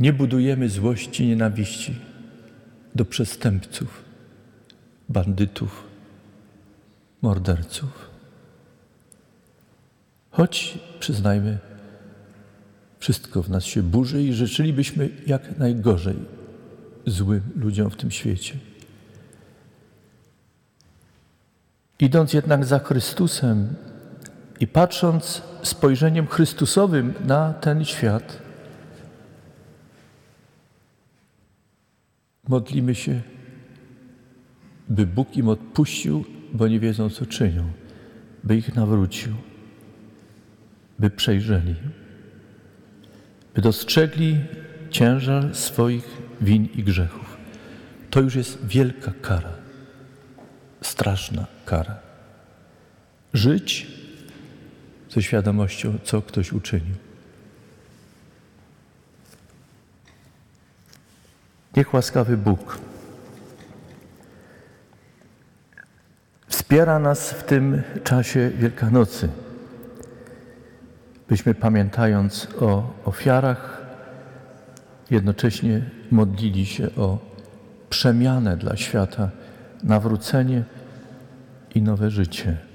Nie budujemy złości, nienawiści do przestępców, bandytów, morderców. Choć przyznajmy, wszystko w nas się burzy i życzylibyśmy jak najgorzej złym ludziom w tym świecie. Idąc jednak za Chrystusem i patrząc spojrzeniem Chrystusowym na ten świat, modlimy się, by Bóg im odpuścił, bo nie wiedzą, co czynią, by ich nawrócił, by przejrzeli, by dostrzegli ciężar swoich win i grzechów. To już jest wielka kara, straszna kara. Żyć ze świadomością, co ktoś uczynił. Niech łaskawy Bóg wspiera nas w tym czasie Wielkanocy, byśmy pamiętając o ofiarach, jednocześnie modlili się o przemianę dla świata, nawrócenie i nowe życie.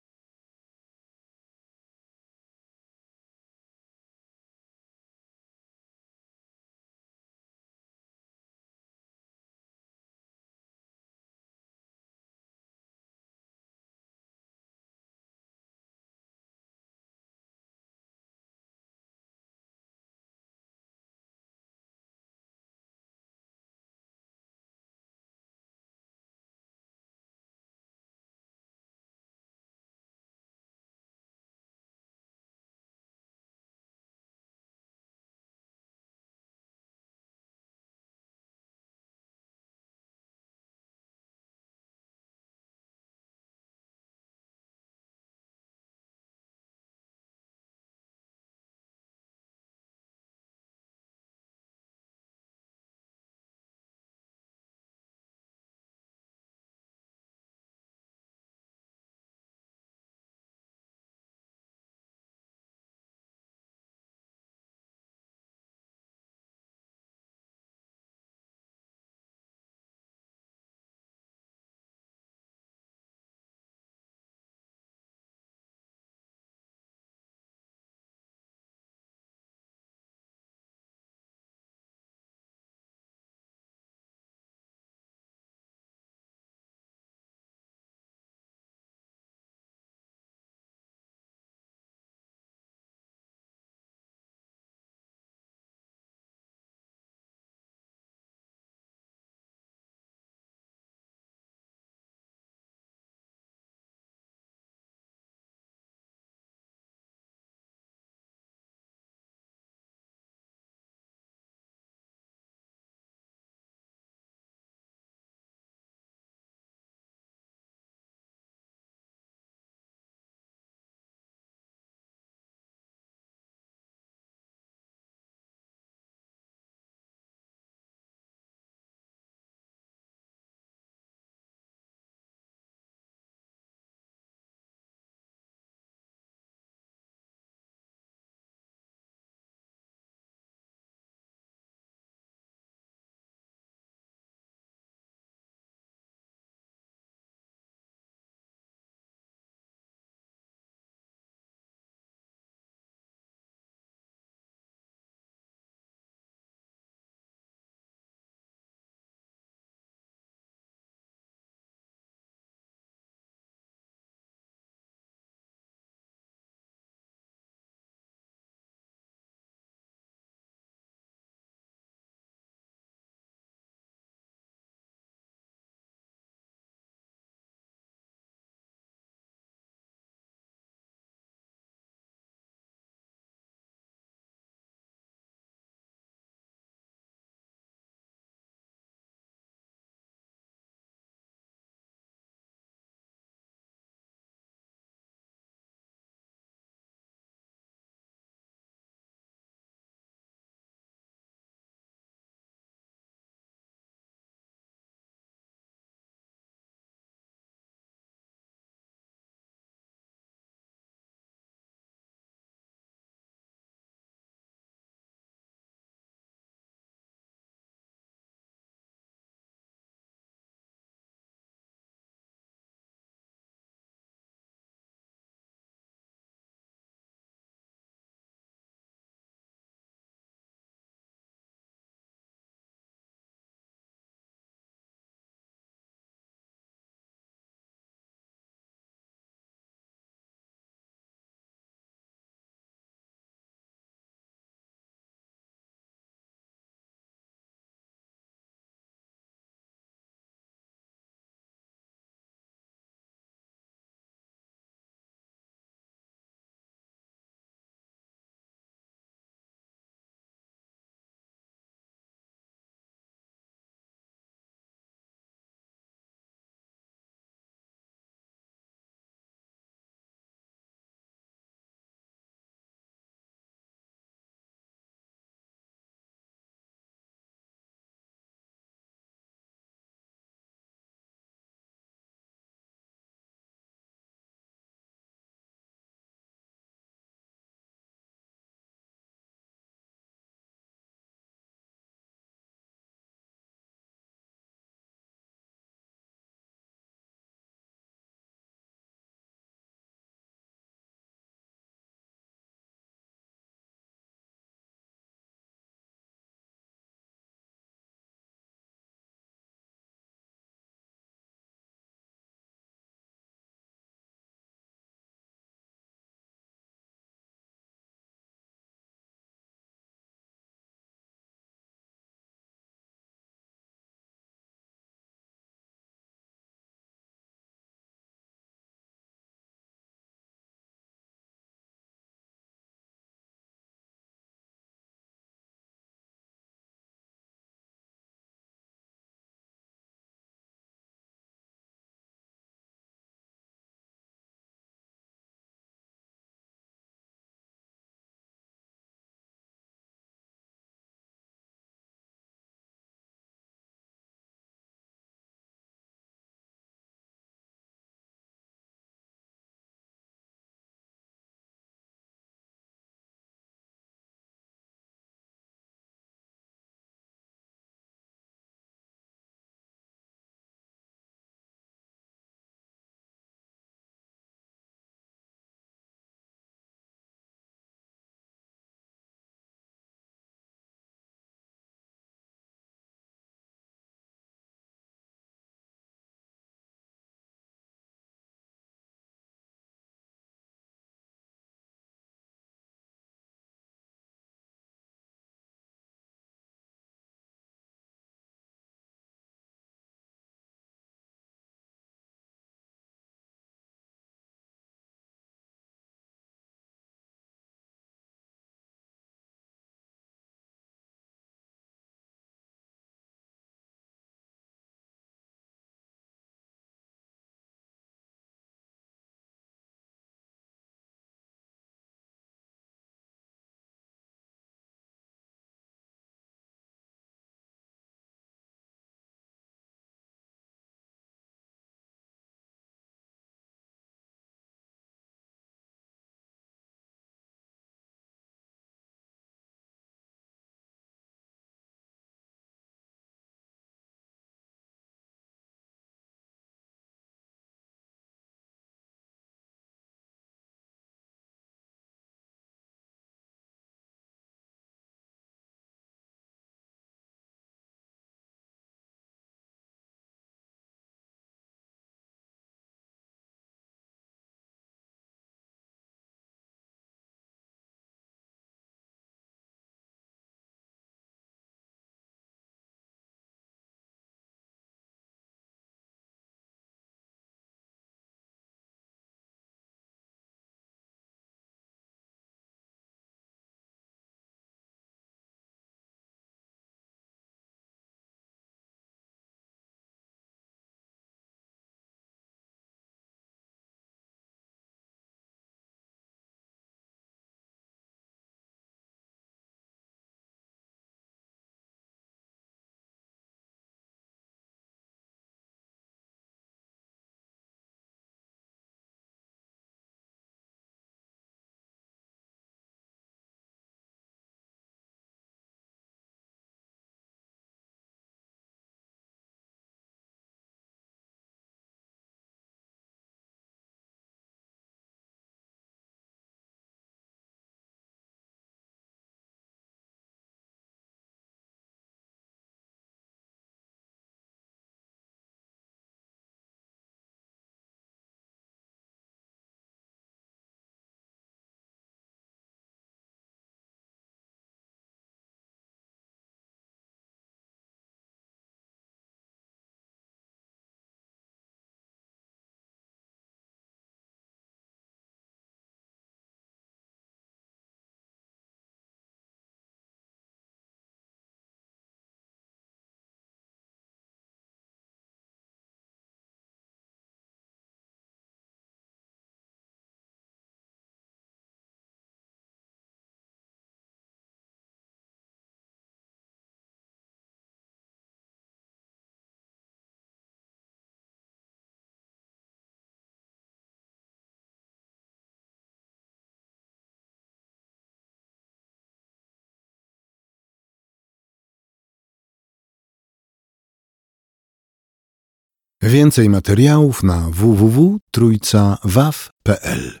Więcej materiałów na www.trójcawaw.pl